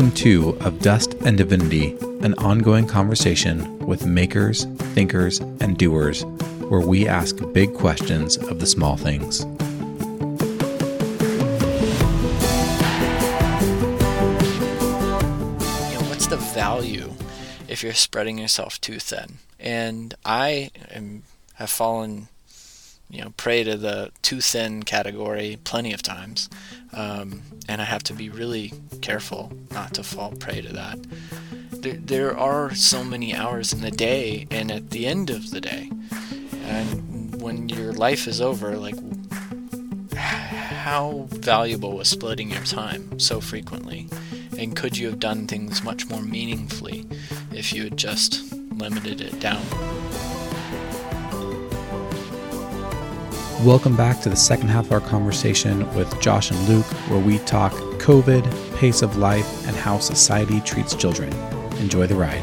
Welcome to Of Dust and Divinity, an ongoing conversation with makers, thinkers, and doers, where we ask big questions of the small things. you know, what's the value if you're spreading yourself too thin? And I am, have fallen, you know, prey to the too thin category plenty of times, um, and I have to be really careful not to fall prey to that. There, there are so many hours in the day, and at the end of the day, and when your life is over, like how valuable was splitting your time so frequently? And could you have done things much more meaningfully if you had just limited it down? Welcome back to the second half of our conversation with Josh and Luke, where we talk COVID, pace of life, and how society treats children. Enjoy the ride.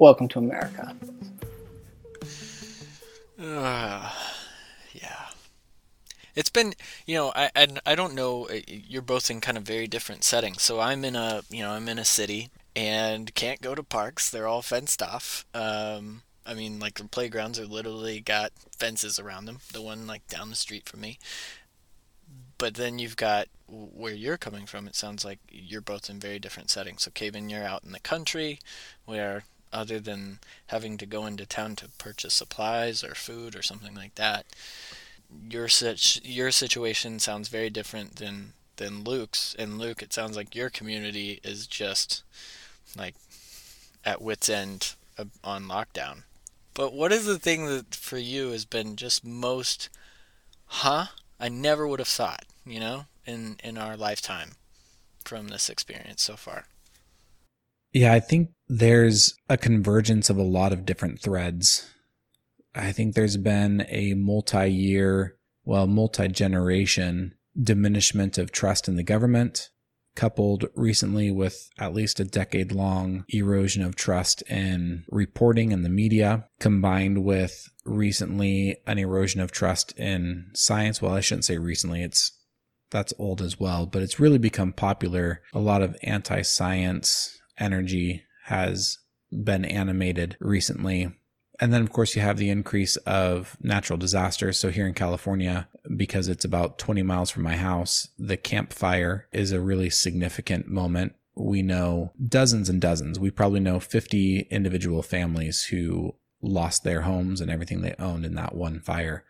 Welcome to America. Uh, yeah. It's been, you know, I, I I don't know. uh, You're both in kind of very different settings. So I'm in a, you know, I'm in a city and can't go to parks. They're all fenced off. Um, I mean, like the playgrounds are literally got fences around them. The one like down the street from me. But then you've got where you're coming from. It sounds like you're both in very different settings. So, Kevin, you're out in the country, where other than having to go into town to purchase supplies or food or something like that, your such your situation sounds very different than than Luke's. And Luke, it sounds like your community is just like at wit's end uh, on lockdown. But what is the thing that for you has been just most, huh? I never would have thought, you know, in in our lifetime from this experience so far. Yeah, I think there's a convergence of a lot of different threads. I think there's been a multi year, well, multi generation diminishment of trust in the government, coupled recently with at least a decade long erosion of trust in reporting and the media, combined with recently an erosion of trust in science. Well, I shouldn't say recently, it's that's old as well, but it's really become popular. A lot of anti science energy has been animated recently. And then, of course, you have the increase of natural disasters. So, here in California, because it's about 20 miles from my house, the campfire is a really significant moment. We know dozens and dozens. We probably know 50 individual families who lost their homes and everything they owned in that one fire.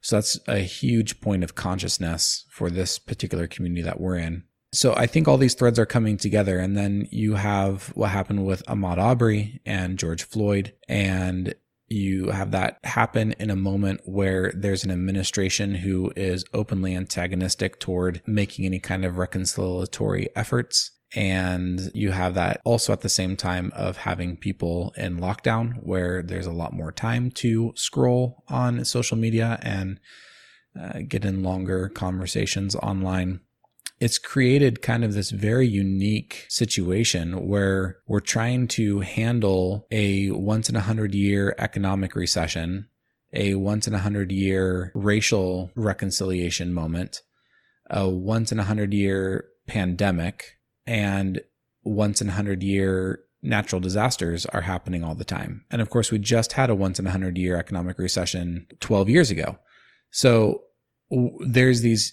So, that's a huge point of consciousness for this particular community that we're in. So I think all these threads are coming together. And then you have what happened with Ahmaud Arbery and George Floyd. And you have that happen in a moment where there's an administration who is openly antagonistic toward making any kind of reconciliatory efforts. And you have that also at the same time of having people in lockdown where there's a lot more time to scroll on social media and uh, get in longer conversations online it's created kind of this very unique situation where we're trying to handle a once in a hundred year economic recession, a once in a hundred year racial reconciliation moment, a once in a hundred year pandemic, and once in a hundred year natural disasters are happening all the time. And of course, we just had a once in a hundred year economic recession 12 years ago. So there's these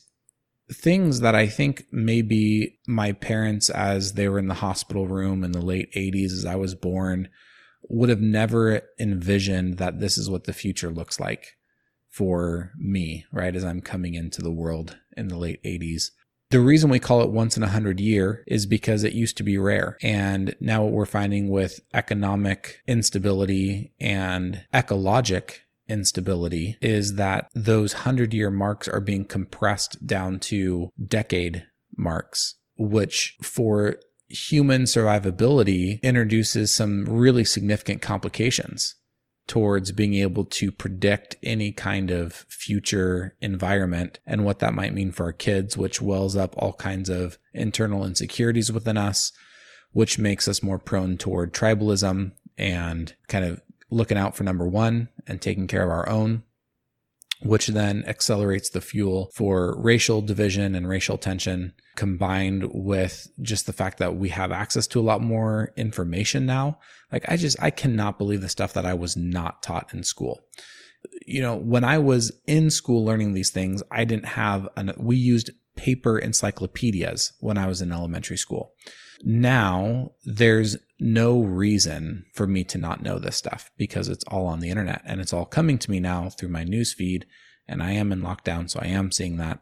things that I think maybe my parents, as they were in the hospital room in the late 80s, as I was born, would have never envisioned that this is what the future looks like for me, right? As I'm coming into the world in the late 80s. The reason we call it once in a hundred year is because it used to be rare. And now what we're finding with economic instability and ecologic instability is that those 100 year marks are being compressed down to decade marks, which for human survivability introduces some really significant complications towards being able to predict any kind of future environment and what that might mean for our kids, which wells up all kinds of internal insecurities within us, which makes us more prone toward tribalism and kind of looking out for number one and taking care of our own, which then accelerates the fuel for racial division and racial tension, combined with just the fact that we have access to a lot more information now. Like, I just, I cannot believe the stuff that I was not taught in school. You know, when I was in school learning these things, I didn't have, an, we used paper encyclopedias when I was in elementary school. Now there's no reason for me to not know this stuff because it's all on the internet and it's all coming to me now through my news feed. And I am in lockdown, so I am seeing that.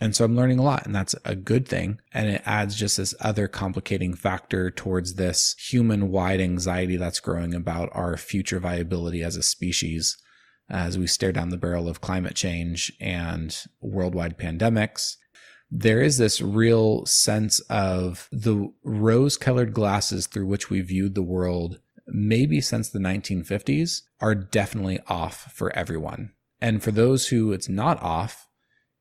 And so I'm learning a lot, and that's a good thing. And it adds just this other complicating factor towards this human wide anxiety that's growing about our future viability as a species as we stare down the barrel of climate change and worldwide pandemics there is this real sense of the rose colored glasses through which we viewed the world, maybe since the 1950s, are definitely off for everyone. And for those who it's not off,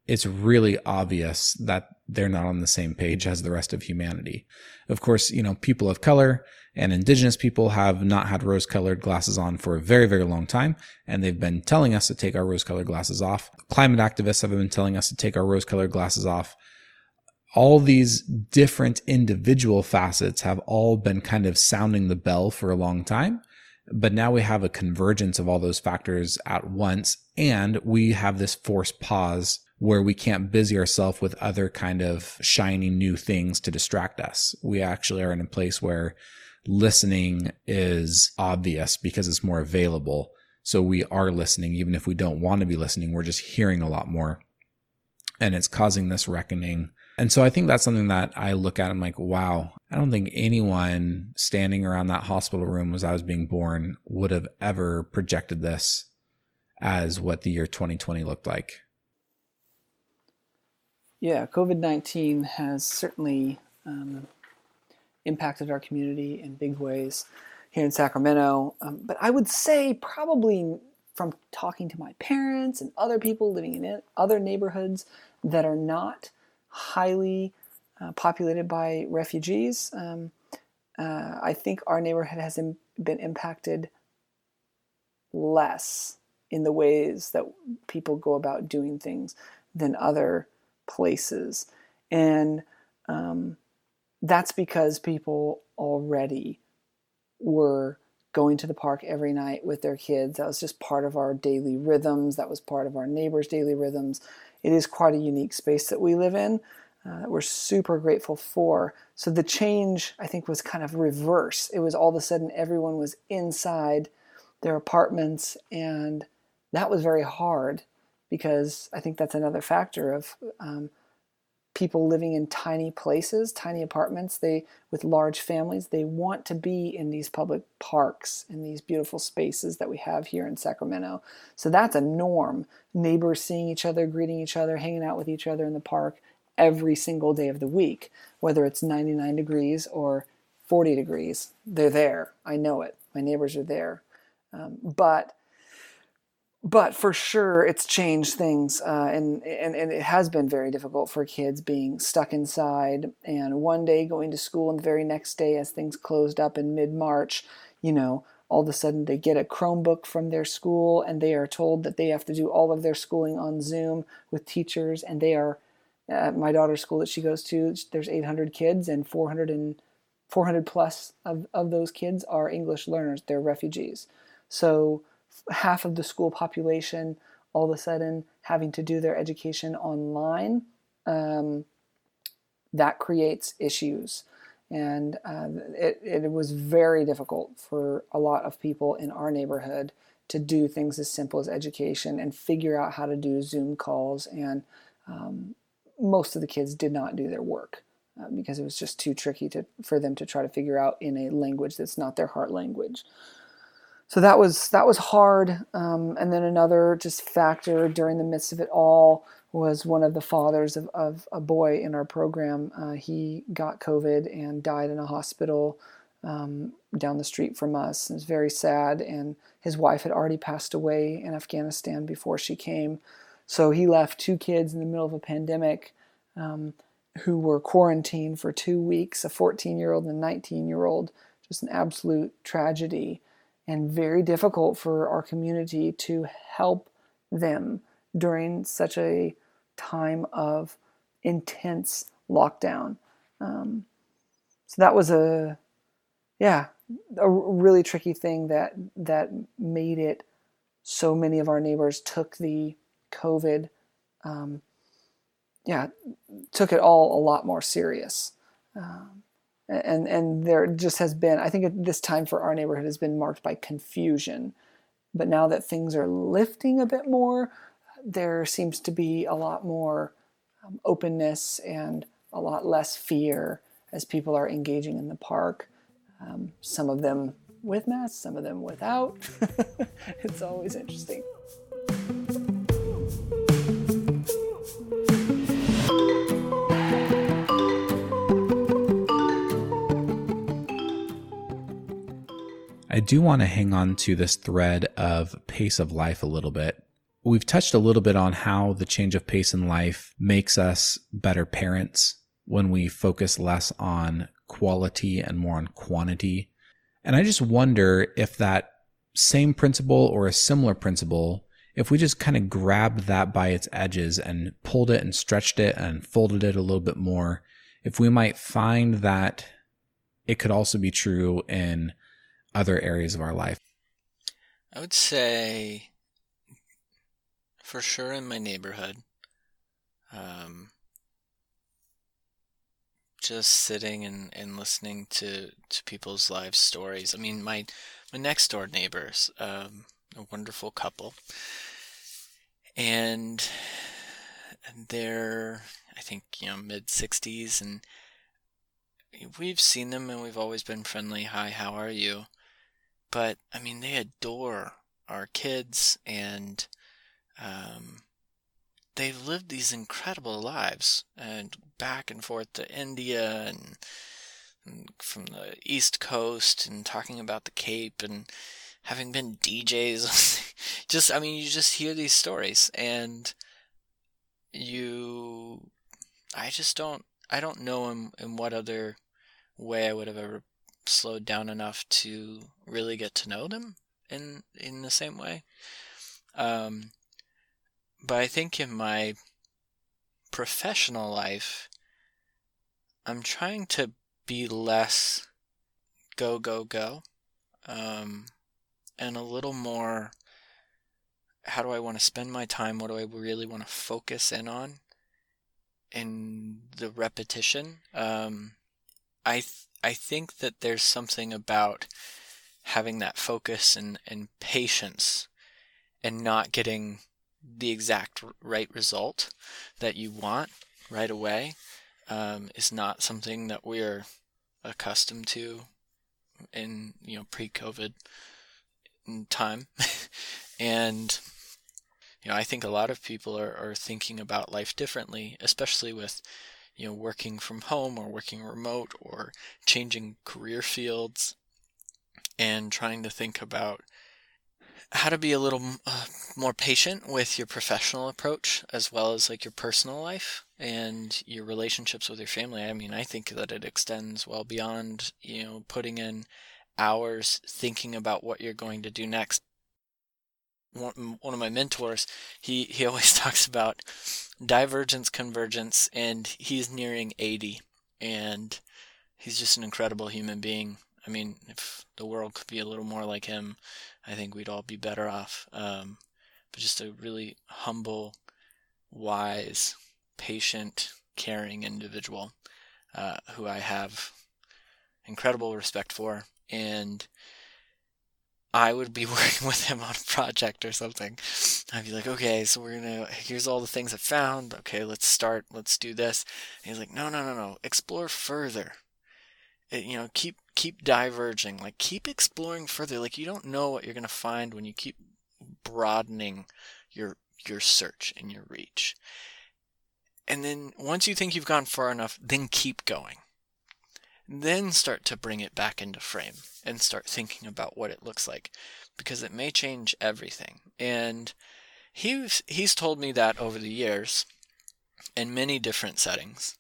it's really obvious that they're not on the same page as the rest of humanity. Of course, you know, people of color and indigenous people have not had rose colored glasses on for a very, very long time. And they've been telling us to take our rose colored glasses off. Climate activists have been telling us to take our rose colored glasses off. All these different individual facets have all been kind of sounding the bell for a long time. But now we have a convergence of all those factors at once. And we have this forced pause where we can't busy ourselves with other kind of shiny new things to distract us. We actually are in a place where listening is obvious because it's more available. So we are listening, even if we don't want to be listening, we're just hearing a lot more. And it's causing this reckoning. And so I think that's something that I look at. I'm like, wow, I don't think anyone standing around that hospital room as I was being born would have ever projected this as what the year 2020 looked like. Yeah, COVID 19 has certainly um, impacted our community in big ways here in Sacramento. Um, but I would say, probably from talking to my parents and other people living in other neighborhoods that are not highly uh, populated by refugees, um, uh, I think our neighborhood has been impacted less in the ways that people go about doing things than other places. And um, that's because people already were going to the park every night with their kids. That was just part of our daily rhythms. That was part of our neighbors' daily rhythms. It is quite a unique space that we live in uh, that we're super grateful for. So the change, I think, was kind of reverse. It was all of a sudden everyone was inside their apartments, and that was very hard because I think that's another factor of um, people living in tiny places, tiny apartments, they with large families, they want to be in these public parks in these beautiful spaces that we have here in Sacramento. So that's a norm. Neighbors seeing each other, greeting each other, hanging out with each other in the park every single day of the week, whether it's 99 degrees or 40 degrees. They're there. I know it. My neighbors are there. Um, but but for sure it's changed things uh, and, and, and it has been very difficult for kids being stuck inside and one day going to school and the very next day as things closed up in mid-march you know all of a sudden they get a chromebook from their school and they are told that they have to do all of their schooling on zoom with teachers and they are at my daughter's school that she goes to there's 800 kids and 400 and 400 plus of, of those kids are english learners. They're refugees. So half of the school population all of a sudden having to do their education online, um, that creates issues. And uh, it, it was very difficult for a lot of people in our neighborhood to do things as simple as education and figure out how to do Zoom calls. And um, most of the kids did not do their work uh, because it was just too tricky to, for them to try to figure out in a language that's not their heart language so that was that was hard. Um, and then another just factor during the midst of it all was one of the fathers of, of a boy in our program. Uh, he got COVID and died in a hospital um, down the street from us. It was very sad. And his wife had already passed away in Afghanistan before she came. So he left two kids in the middle of a pandemic um, who were quarantined for two weeks a 14 year old and a 19 year old. Just an absolute tragedy and very difficult for our community to help them during such a time of intense lockdown. Um, so that was a, yeah, a really tricky thing that that made it so many of our neighbors took the COVID, um, yeah, took it all a lot more serious. Um, and and there just has been, I think this time for our neighborhood has been marked by confusion. But now that things are lifting a bit more, there seems to be a lot more um, openness and a lot less fear as people are engaging in the park. Um, some of them with masks, some of them without. it's always interesting. I do want to hang on to this thread of pace of life a little bit. We've touched a little bit on how the change of pace in life makes us better parents when we focus less on quality and more on quantity. And I just wonder if that same principle or a similar principle, if we just kind of grabbed that by its edges and pulled it and stretched it and folded it a little bit more, if we might find that it could also be true in other areas of our life. I would say for sure in my neighborhood. Um, just sitting and, and listening to, to people's life stories. I mean, my my next door neighbors, um, a wonderful couple, and they're I think you know mid sixties, and we've seen them and we've always been friendly. Hi, how are you? But I mean, they adore our kids and um, they've lived these incredible lives and back and forth to India and, and, from the East Coast and talking about the Cape and having been DJs. just, I mean, you just hear these stories and you, I just don't, I don't know in, in what other way I would have ever slowed down enough to really get to know them in in the same way. Um, but I think in my professional life, I'm trying to be less go, go, go, um, and a little more how do I want to spend my time? What do I really want to focus in on? In the repetition, um, I th- I think that there's something about having that focus and, and patience and not getting the exact right result that you want right away um, is not something that we're accustomed to in you know pre-COVID time, and you know I think a lot of people are, are thinking about life differently, especially with you know working from home or working remote or changing career fields and trying to think about how to be a little uh, more patient with your professional approach as well as like your personal life and your relationships with your family. I mean, I think that it extends well beyond, you know, putting in hours thinking about what you're going to do next. One, one of my mentors, he, he always talks about divergence, convergence, and he's nearing 80. And he's just an incredible human being. I mean, if the world could be a little more like him, I think we'd all be better off. Um, but just a really humble, wise, patient, caring individual uh, who I have incredible respect for. And I would be working with him on a project or something. I'd be like, okay, so we're gonna, here's all the things I found. Okay, let's start, let's do this. And he's like, no, no, no, no, explore further. It, you know, keep keep diverging, like keep exploring further. Like you don't know what you're going to find when you keep broadening your your search and your reach. And then once you think you've gone far enough, then keep going. Then start to bring it back into frame and start thinking about what it looks like because it may change everything. And he's he's told me that over the years in many different settings.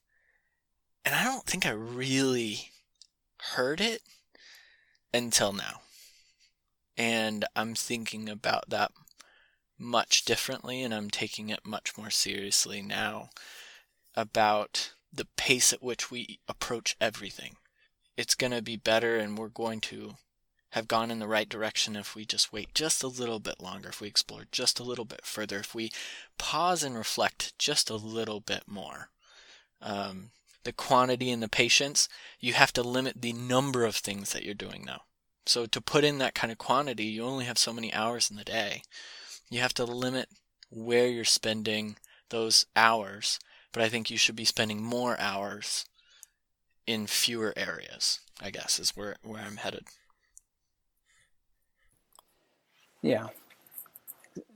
And I don't think I really heard it until now. And I'm thinking about that much differently and I'm taking it much more seriously now about the pace at which we approach everything. It's going to be better and we're going to have gone in the right direction if we just wait just a little bit longer, if we explore just a little bit further, if we pause and reflect just a little bit more. Um, the quantity and the patience, you have to limit the number of things that you're doing now. So to put in that kind of quantity, you only have so many hours in the day. You have to limit where you're spending those hours, but I think you should be spending more hours in fewer areas, I guess, is where, where I'm headed. Yeah,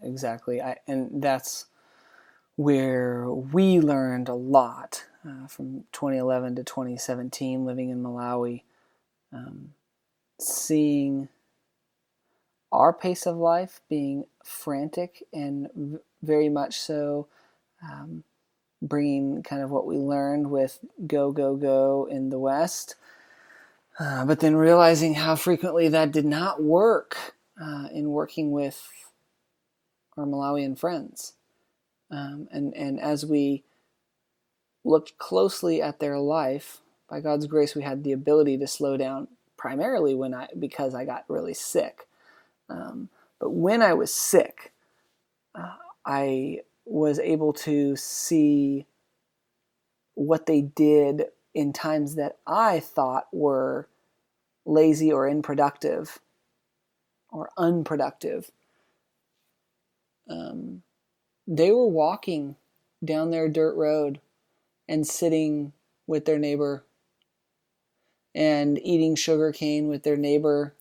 exactly. I, and that's where we learned a lot uh, from 2011 to 2017 living in Malawi, um, seeing our pace of life being frantic and very much so um, bringing kind of what we learned with go, go, go in the West. Uh, but then realizing how frequently that did not work uh, in working with our Malawian friends. Um, and, and as we looked closely at their life, by God's grace, we had the ability to slow down primarily when I, because I got really sick. Um, but when I was sick, uh, I was able to see what they did in times that I thought were lazy or unproductive or unproductive. Um, they were walking down their dirt road and sitting with their neighbor and eating sugar cane with their neighbor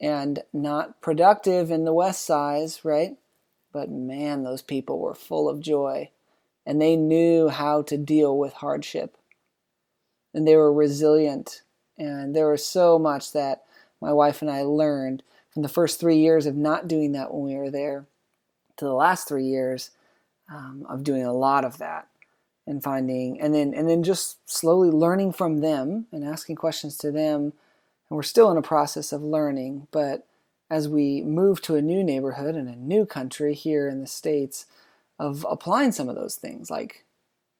and not productive in the west size, right? But man, those people were full of joy and they knew how to deal with hardship. And they were resilient. And there was so much that my wife and I learned from the first three years of not doing that when we were there to the last three years um, of doing a lot of that and finding and then and then just slowly learning from them and asking questions to them and we're still in a process of learning but as we move to a new neighborhood and a new country here in the states of applying some of those things like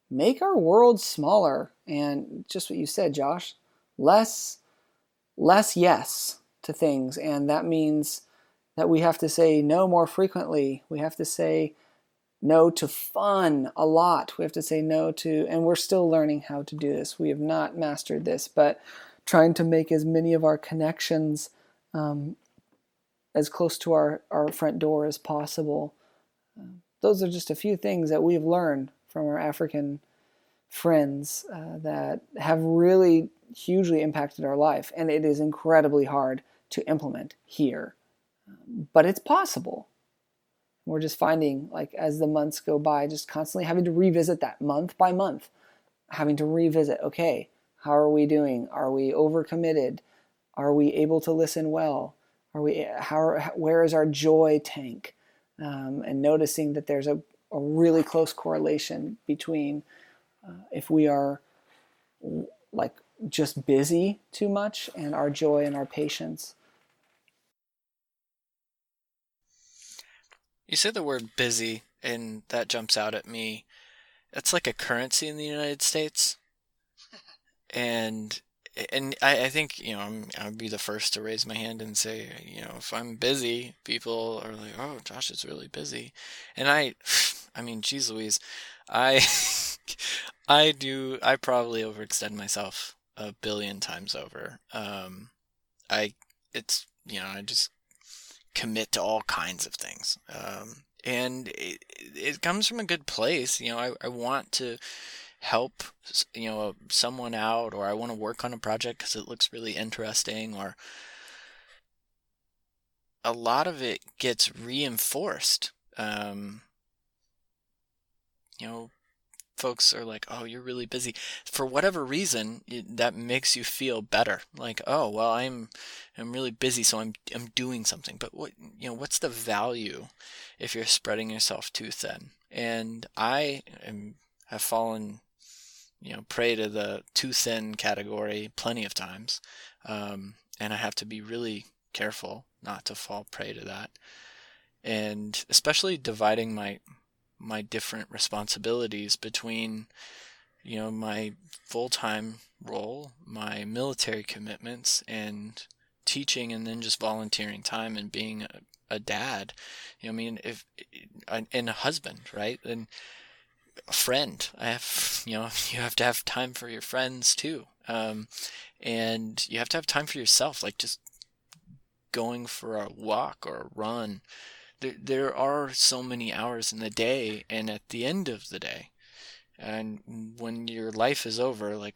make our world smaller and just what you said Josh less less yes to things. And that means that we have to say no more frequently. We have to say no to fun a lot. We have to say no to, and we're still learning how to do this. We have not mastered this, but trying to make as many of our connections um, as close to our, our front door as possible. Uh, those are just a few things that we've learned from our African friends uh, that have really hugely impacted our life, and it is incredibly hard to implement here. But it's possible. We're just finding, like, as the months go by, just constantly having to revisit that month by month, having to revisit, okay, how are we doing? Are we overcommitted? Are we able to listen well? Are we, how, where is our joy tank? Um, and noticing that there's a, a really close correlation between uh, if we are like just busy too much and our joy and our patience. You say the word busy, and that jumps out at me. It's like a currency in the United States. And and I, I think you know I'm, I'll be the first to raise my hand and say you know if I'm busy, people are like, oh, Josh is really busy, and I, I mean, geez Louise, I, I do I probably overextend myself a billion times over. Um, I it's you know I just commit to all kinds of things, um, and it, it comes from a good place. You know, I, I want to help you know someone out, or I want to work on a project because it looks really interesting, or a lot of it gets reinforced. Um, you know, folks are like, "Oh, you're really busy." For whatever reason, it, that makes you feel better. Like, "Oh, well, I'm I'm really busy, so I'm I'm doing something." But what, you know, what's the value if you're spreading yourself too thin? And I am have fallen, you know, prey to the too thin category plenty of times. Um, and I have to be really careful not to fall prey to that. and especially dividing my my different responsibilities between you know my full-time role, my military commitments and teaching and then just volunteering time and being a, a dad. You know, I mean, if and a husband, right? And a friend. I have, you know, you have to have time for your friends too. Um, and you have to have time for yourself, like just going for a walk or a run. There, there are so many hours in the day and at the end of the day. And when your life is over, like,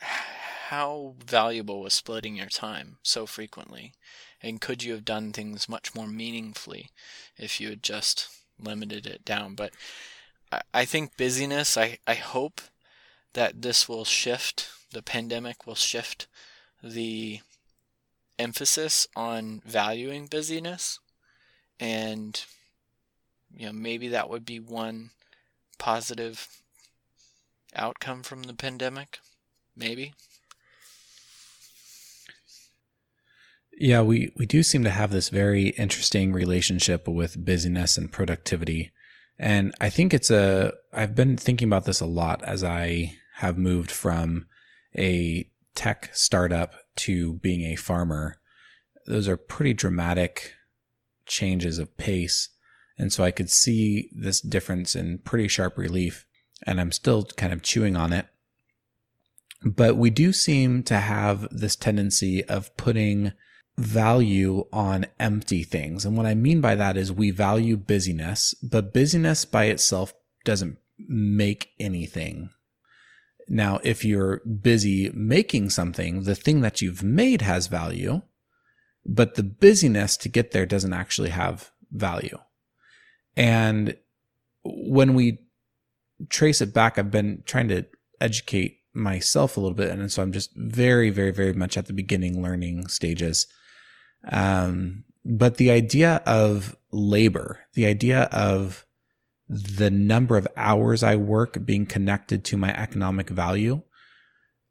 how valuable was splitting your time so frequently? And could you have done things much more meaningfully if you had just limited it down? But I, I think busyness, I, I hope that this will shift, the pandemic will shift the emphasis on valuing busyness. And, you know, maybe that would be one positive outcome from the pandemic. Maybe. Yeah, we, we do seem to have this very interesting relationship with busyness and productivity. And I think it's a, I've been thinking about this a lot as I have moved from a tech startup to being a farmer. Those are pretty dramatic changes of pace. And so I could see this difference in pretty sharp relief. And I'm still kind of chewing on it. But we do seem to have this tendency of putting value on empty things. And what I mean by that is we value busyness, but busyness by itself doesn't make anything. Now, if you're busy making something, the thing that you've made has value, but the busyness to get there doesn't actually have value. And when we trace it back, I've been trying to educate myself a little bit. And so I'm just very, very, very much at the beginning learning stages. Um, but the idea of labor, the idea of the number of hours I work being connected to my economic value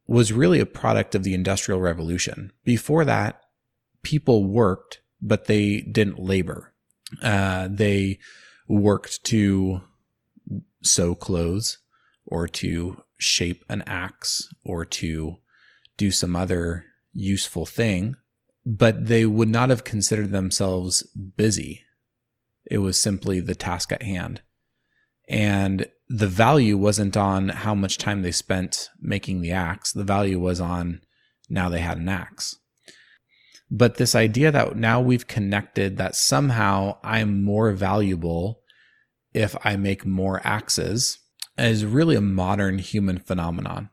was really a product of the industrial revolution. Before that, people worked, but they didn't labor. Uh, they worked to sew clothes or to shape an axe or to do some other useful thing but they would not have considered themselves busy. It was simply the task at hand. And the value wasn't on how much time they spent making the axe. The value was on now they had an axe. But this idea that now we've connected that somehow I'm more valuable if I make more axes is really a modern human phenomenon.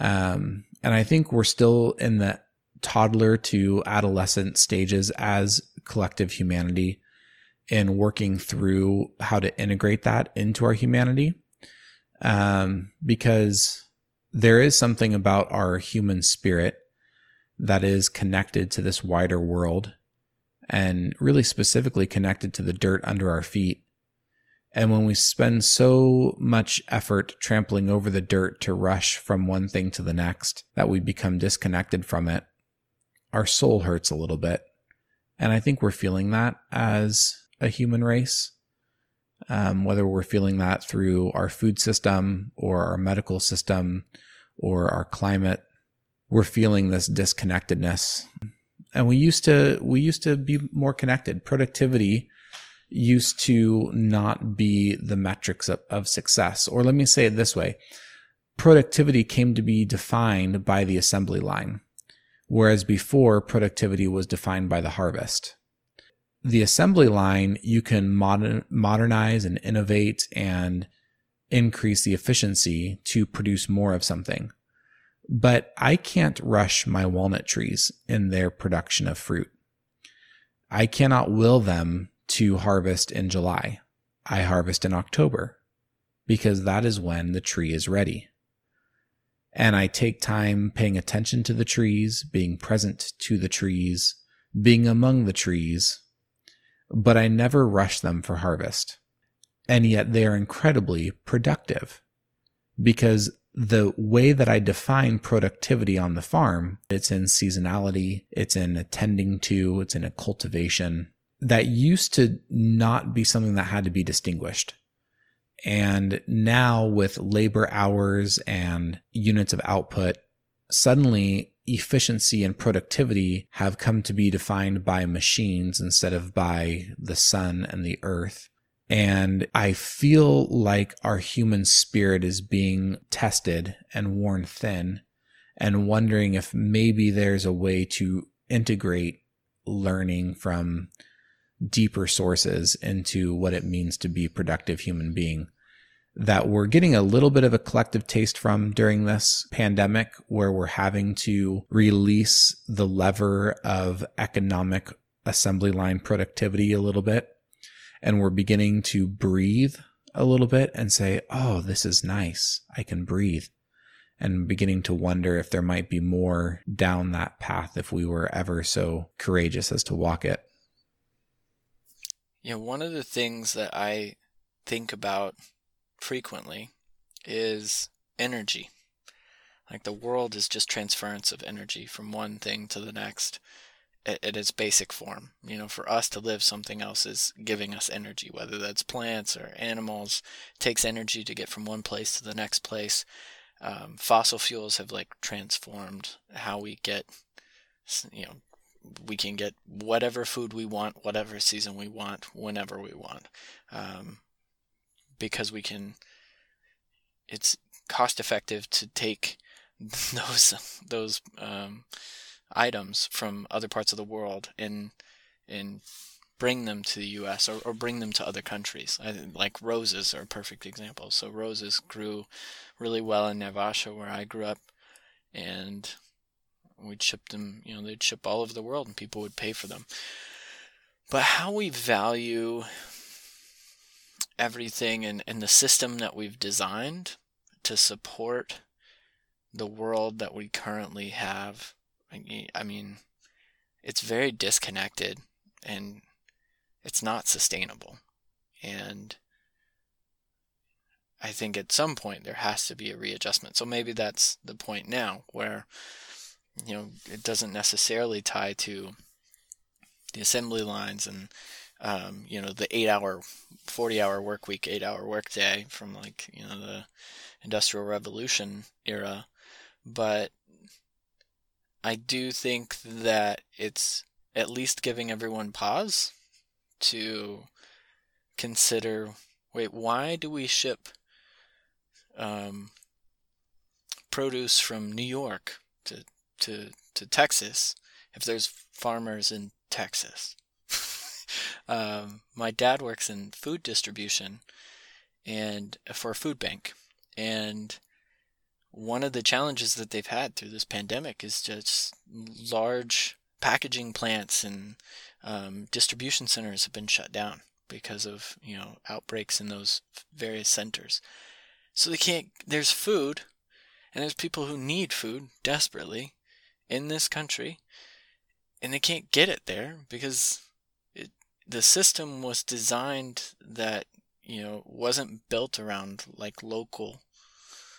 Um, and I think we're still in the toddler to adolescent stages as collective humanity in working through how to integrate that into our humanity. Um, because there is something about our human spirit that is connected to this wider world and really specifically connected to the dirt under our feet. And when we spend so much effort trampling over the dirt to rush from one thing to the next that we become disconnected from it, our soul hurts a little bit. And I think we're feeling that as a human race. Um, whether we're feeling that through our food system or our medical system or our climate, we're feeling this disconnectedness. And we used to, we used to be more connected. Productivity used to not be the metrics of, of success. Or let me say it this way. Productivity came to be defined by the assembly line whereas before productivity was defined by the harvest. The assembly line, you can modern, modernize and innovate and increase the efficiency to produce more of something. But I can't rush my walnut trees in their production of fruit. I cannot will them to harvest in July. I harvest in October because that is when the tree is ready and I take time paying attention to the trees, being present to the trees, being among the trees, but I never rush them for harvest. And yet they are incredibly productive because the way that I define productivity on the farm, it's in seasonality, it's in attending to, it's in a cultivation. that used to not be something that had to be distinguished. And now with labor hours and units of output, suddenly efficiency and productivity have come to be defined by machines instead of by the sun and the earth. And I feel like our human spirit is being tested and worn thin, and wondering if maybe there's a way to integrate learning from deeper sources into what it means to be a productive human being that we're getting a little bit of a collective taste from during this pandemic, where we're having to release the lever of economic assembly line productivity a little bit. And we're beginning to breathe a little bit and say, Oh, this is nice. I can breathe. And beginning to wonder if there might be more down that path if we were ever so courageous as to walk it. Yeah, one of the things that I think about frequently is energy. Like the world is just transference of energy from one thing to the next at, its basic form. You know, for us to live, something else is giving us energy, whether that's plants or animals. It takes energy to get from one place to the next place. Um, fossil fuels have like transformed how we get, you know, we can get whatever food we want, whatever season we want, whenever we want. Um, because we can it's cost effective to take those those um, items from other parts of the world and and bring them to the U.S. or, or bring them to other countries. I, like roses are a perfect example. So roses grew really well in Naivasha, where I grew up, and we'd ship them. You know, they'd ship all over the world, and people would pay for them. But how we value everything and, and the system that we've designed to support the world that we currently have. I mean, it's very disconnected and it's not sustainable. And I think at some point there has to be a readjustment. So maybe that's the point now where, you know, it doesn't necessarily tie to the assembly lines and um, you know, the eight hour, 40 hour work week, eight hour work day from like, you know, the industrial revolution era. But I do think that it's at least giving everyone pause to consider wait, why do we ship um, produce from New York to, to, to Texas if there's farmers in Texas? um, my dad works in food distribution and for a food bank. And one of the challenges that they've had through this pandemic is just large packaging plants and um, distribution centers have been shut down because of you know outbreaks in those various centers. So they can't. There's food, and there's people who need food desperately in this country, and they can't get it there because the system was designed that you know wasn't built around like local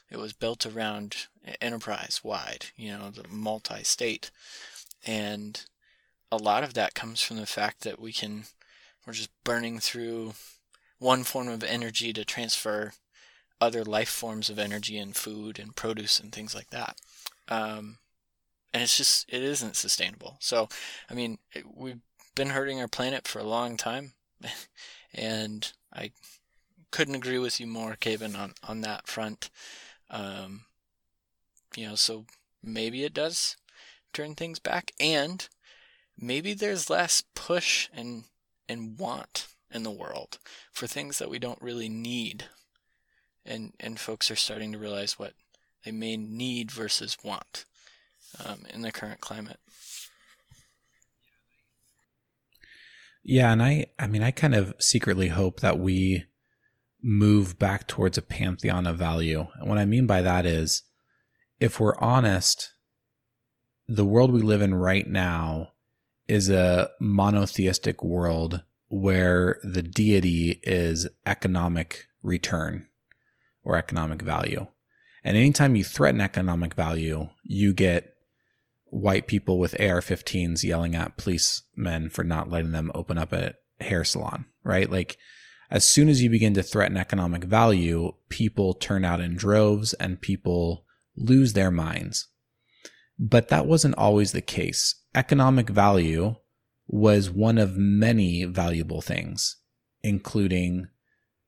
it was built around enterprise wide you know the multi-state. And a lot of that comes from the fact that we can we're just burning through one form of energy to transfer other life forms of energy and food and produce and things like that. Um, and it's just it isn't sustainable. So i mean we've been hurting our planet for a long time, and I couldn't agree with you more, Kevin, on on that front. Um, you know, so maybe it does turn things back, and maybe there's less push and and want in the world for things that we don't really need, and and folks are starting to realize what they may need versus want um, in the current climate. Yeah, and I I mean I kind of secretly hope that we move back towards a pantheon of value. And what I mean by that is if we're honest, the world we live in right now is a monotheistic world where the deity is economic return or economic value. And anytime you threaten economic value, you get white people with AR-15s yelling at policemen for not letting them open up a hair salon, right? Like as soon as you begin to threaten economic value, people turn out in droves and people lose their minds. But that wasn't always the case. Economic value was one of many valuable things, including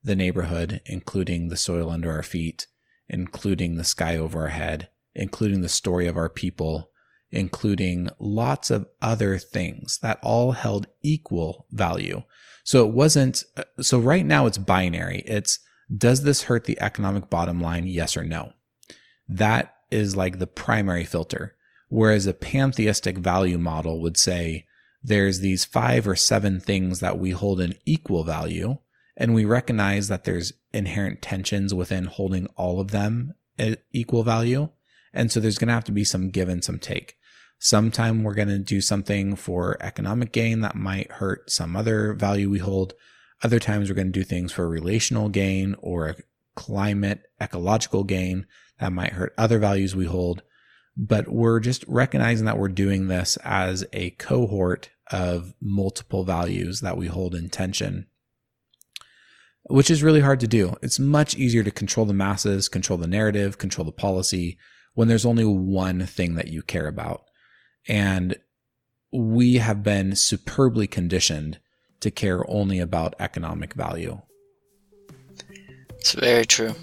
the neighborhood, including the soil under our feet, including the sky over our head, including the story of our people, including lots of other things that all held equal value. So it wasn't, uh, so right now it's binary. It's, does this hurt the economic bottom line? Yes or no. That is like the primary filter. Whereas a pantheistic value model would say there's these five or seven things that we hold in equal value. And we recognize that there's inherent tensions within holding all of them at equal value. And so there's going to have to be some give and some take. Sometime we're going to do something for economic gain that might hurt some other value we hold. Other times we're going to do things for relational gain or climate ecological gain that might hurt other values we hold. But we're just recognizing that we're doing this as a cohort of multiple values that we hold in tension, which is really hard to do. It's much easier to control the masses, control the narrative, control the policy when there's only one thing that you care about. And we have been superbly conditioned to care only about economic value. It's very true.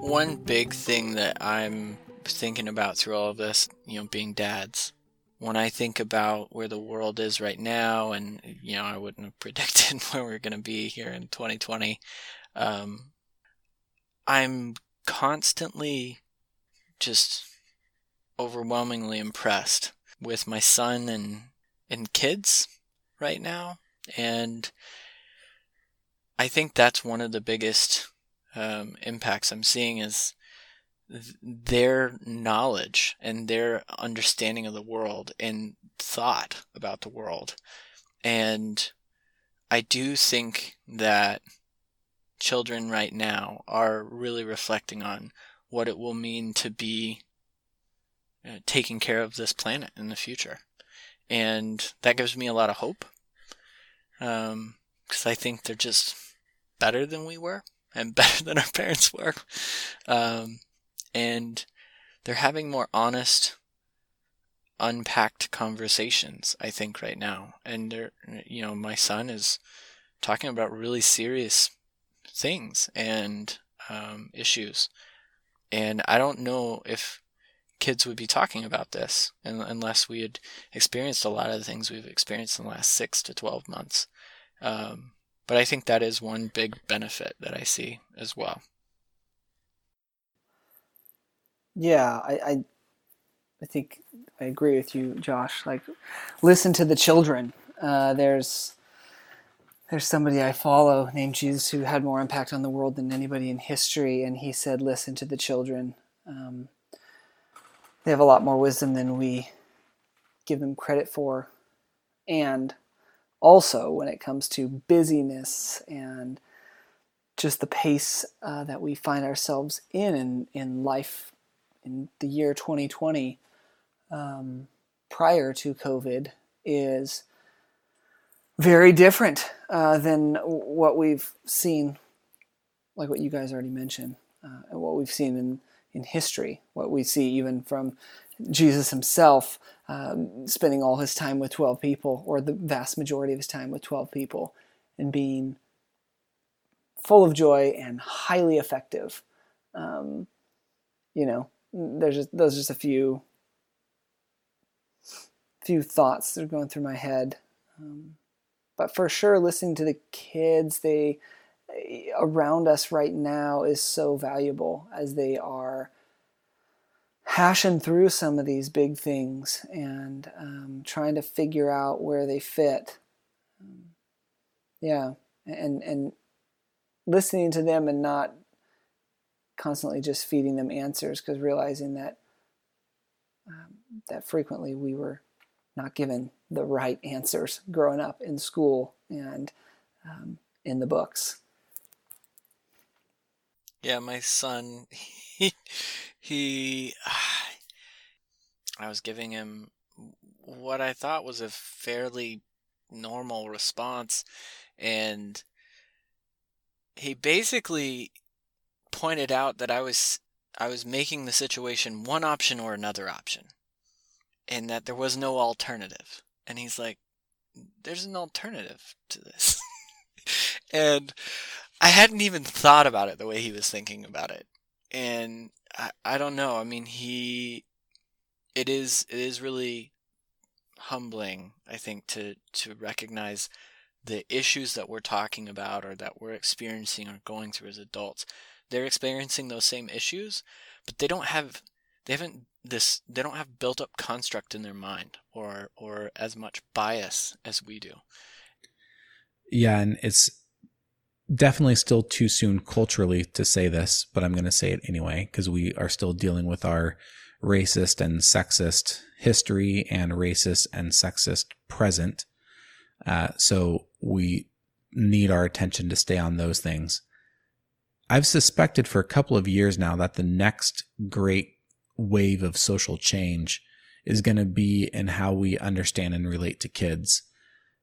One big thing that I'm thinking about through all of this, you know, being dads, when I think about where the world is right now, and you know, I wouldn't have predicted where we're going to be here in 2020. Um, I'm constantly just overwhelmingly impressed with my son and and kids right now, and I think that's one of the biggest um, impacts I'm seeing is their knowledge and their understanding of the world and thought about the world. And I do think that children right now are really reflecting on what it will mean to be uh, taking care of this planet in the future. And that gives me a lot of hope. Because um, I think they're just better than we were and better than our parents were. Um, and they're having more honest, unpacked conversations, I think, right now. And they're, you know, my son is talking about really serious things and um, issues. And I don't know if kids would be talking about this unless we had experienced a lot of the things we've experienced in the last six to 12 months. Um, but I think that is one big benefit that I see as well. Yeah, I, I, I think I agree with you, Josh. Like, listen to the children. Uh, there's there's somebody I follow named Jesus who had more impact on the world than anybody in history, and he said, "Listen to the children. Um, they have a lot more wisdom than we give them credit for, and also when it comes to busyness and just the pace uh, that we find ourselves in, in in life in the year 2020 um, prior to COVID is very different uh, than what we've seen, like what you guys already mentioned, uh, and what we've seen in, in history, what we see even from Jesus himself um, spending all his time with 12 people, or the vast majority of his time with 12 people, and being full of joy and highly effective. Um, you know, there's just those are just a few few thoughts that are going through my head. Um, but for sure, listening to the kids, they around us right now is so valuable as they are hashing through some of these big things and um, trying to figure out where they fit. Um, yeah, and and listening to them and not constantly just feeding them answers because realizing that um, that frequently we were not given the right answers growing up in school and um, in the books. Yeah, my son, he, he, I was giving him what I thought was a fairly normal response, and he basically pointed out that I was I was making the situation one option or another option, and that there was no alternative. And he's like, "There's an alternative to this," and I hadn't even thought about it the way he was thinking about it, and I, I don't know. I mean, he, it is it is really humbling, I think, to to recognize the issues that we're talking about or that we're experiencing or going through as adults. They're experiencing those same issues, but they don't have they haven't this they don't have built up construct in their mind or or as much bias as we do. Yeah, and it's definitely still too soon culturally to say this, but I'm going to say it anyway because we are still dealing with our racist and sexist history and racist and sexist present. Uh, so we need our attention to stay on those things. I've suspected for a couple of years now that the next great wave of social change is going to be in how we understand and relate to kids.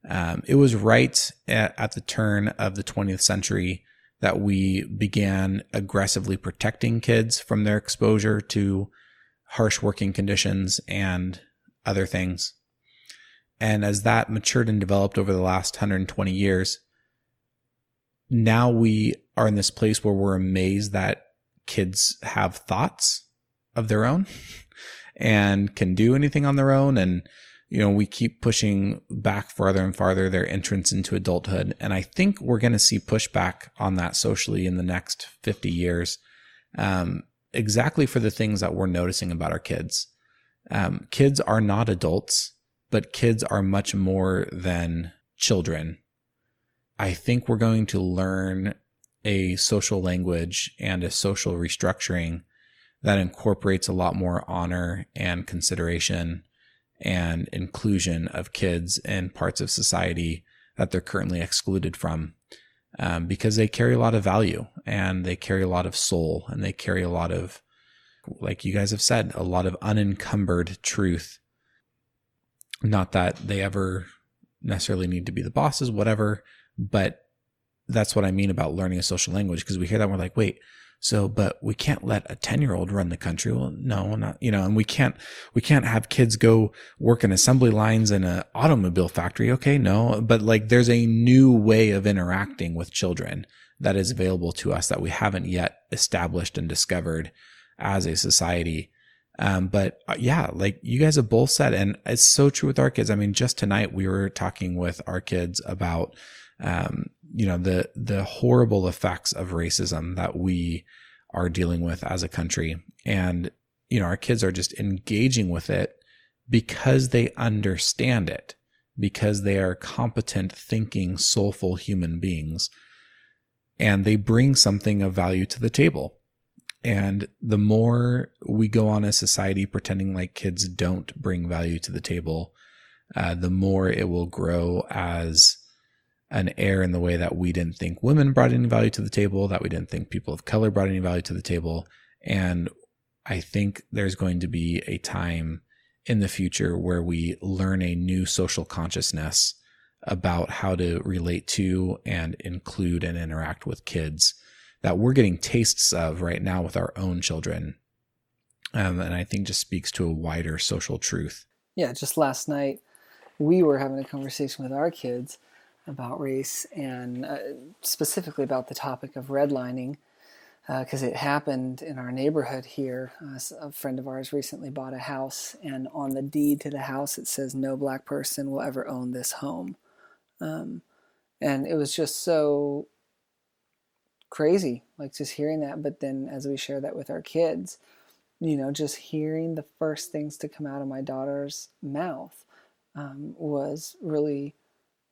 Um, it was right at, at the turn of the 20th century that we began aggressively protecting kids from their exposure to harsh working conditions and other things. And as that matured and developed over the last 120 years, now we are in this place where we're amazed that kids have thoughts of their own and can do anything on their own. And, you know, we keep pushing back farther and farther their entrance into adulthood. And I think we're going to see pushback on that socially in the next 50 years. Um, exactly for the things that we're noticing about our kids. Um, kids are not adults, but kids are much more than children. I think we're going to learn a social language and a social restructuring that incorporates a lot more honor and consideration and inclusion of kids in parts of society that they're currently excluded from um, because they carry a lot of value and they carry a lot of soul and they carry a lot of, like you guys have said, a lot of unencumbered truth. Not that they ever necessarily need to be the bosses, whatever, but that's what I mean about learning a social language because we hear that and we're like, wait, so, but we can't let a 10 year old run the country. Well, no, not, you know, and we can't, we can't have kids go work in assembly lines in an automobile factory. Okay. No, but like there's a new way of interacting with children that is available to us that we haven't yet established and discovered as a society. Um, but uh, yeah, like you guys have both said, and it's so true with our kids. I mean, just tonight we were talking with our kids about, um, you know, the, the horrible effects of racism that we are dealing with as a country. And, you know, our kids are just engaging with it because they understand it, because they are competent, thinking, soulful human beings. And they bring something of value to the table. And the more we go on as society pretending like kids don't bring value to the table, uh, the more it will grow as an error in the way that we didn't think women brought any value to the table, that we didn't think people of color brought any value to the table. And I think there's going to be a time in the future where we learn a new social consciousness about how to relate to and include and interact with kids that we're getting tastes of right now with our own children. Um, and I think just speaks to a wider social truth. Yeah, just last night we were having a conversation with our kids about race and uh, specifically about the topic of redlining because uh, it happened in our neighborhood here. Uh, a friend of ours recently bought a house, and on the deed to the house it says no black person will ever own this home. Um, and it was just so crazy, like just hearing that. But then as we share that with our kids, you know, just hearing the first things to come out of my daughter's mouth um, was really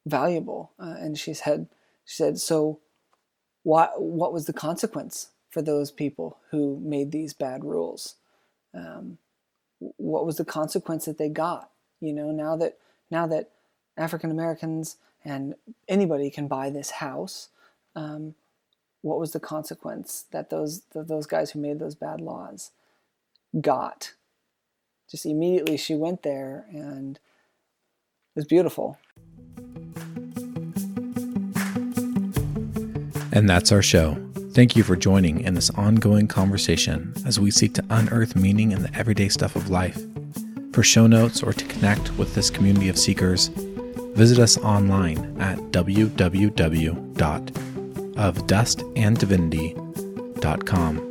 valuable. Uh, and she said, she said, so what, what was the consequence for those people who made these bad rules? Um, what was the consequence that they got? You know, now that, now that African Americans and anybody can buy this house. Um, what was the consequence that those that those guys who made those bad laws got? Just immediately, she went there, and it was beautiful. And that's our show. Thank you for joining in this ongoing conversation as we seek to unearth meaning in the everyday stuff of life. For show notes or to connect with this community of seekers, visit us online at www.ofdustanddivinity.com.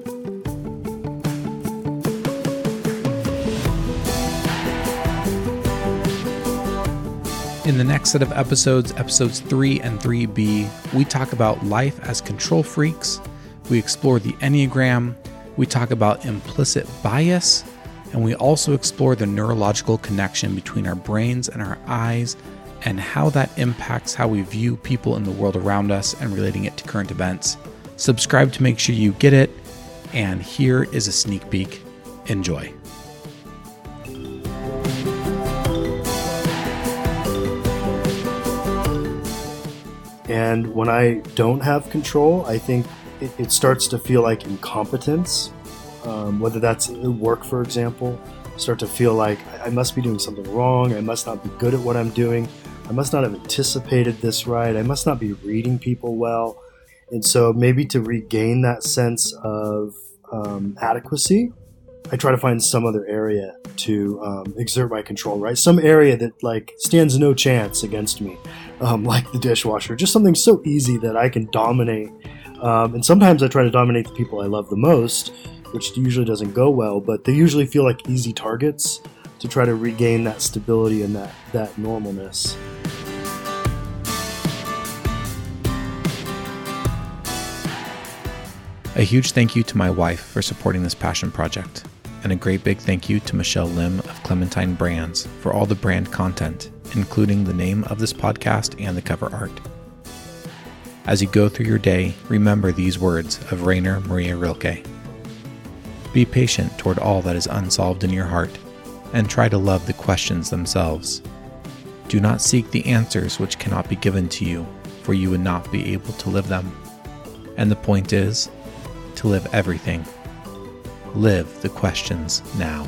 In the next set of episodes, episodes 3 and 3B, we talk about life as control freaks, we explore the Enneagram, we talk about implicit bias, and we also explore the neurological connection between our brains and our eyes and how that impacts how we view people in the world around us and relating it to current events. Subscribe to make sure you get it, and here is a sneak peek. Enjoy. And when I don't have control, I think it, it starts to feel like incompetence. Um, whether that's work, for example, start to feel like I must be doing something wrong. I must not be good at what I'm doing. I must not have anticipated this right. I must not be reading people well. And so maybe to regain that sense of um, adequacy, I try to find some other area to um, exert my control, right? Some area that like stands no chance against me, um, like the dishwasher. Just something so easy that I can dominate. Um, and sometimes I try to dominate the people I love the most, which usually doesn't go well. But they usually feel like easy targets to try to regain that stability and that that normalness. A huge thank you to my wife for supporting this passion project and a great big thank you to Michelle Lim of Clementine Brands for all the brand content, including the name of this podcast and the cover art. As you go through your day, remember these words of Rainer Maria Rilke Be patient toward all that is unsolved in your heart, and try to love the questions themselves. Do not seek the answers which cannot be given to you, for you would not be able to live them. And the point is to live everything live the questions now.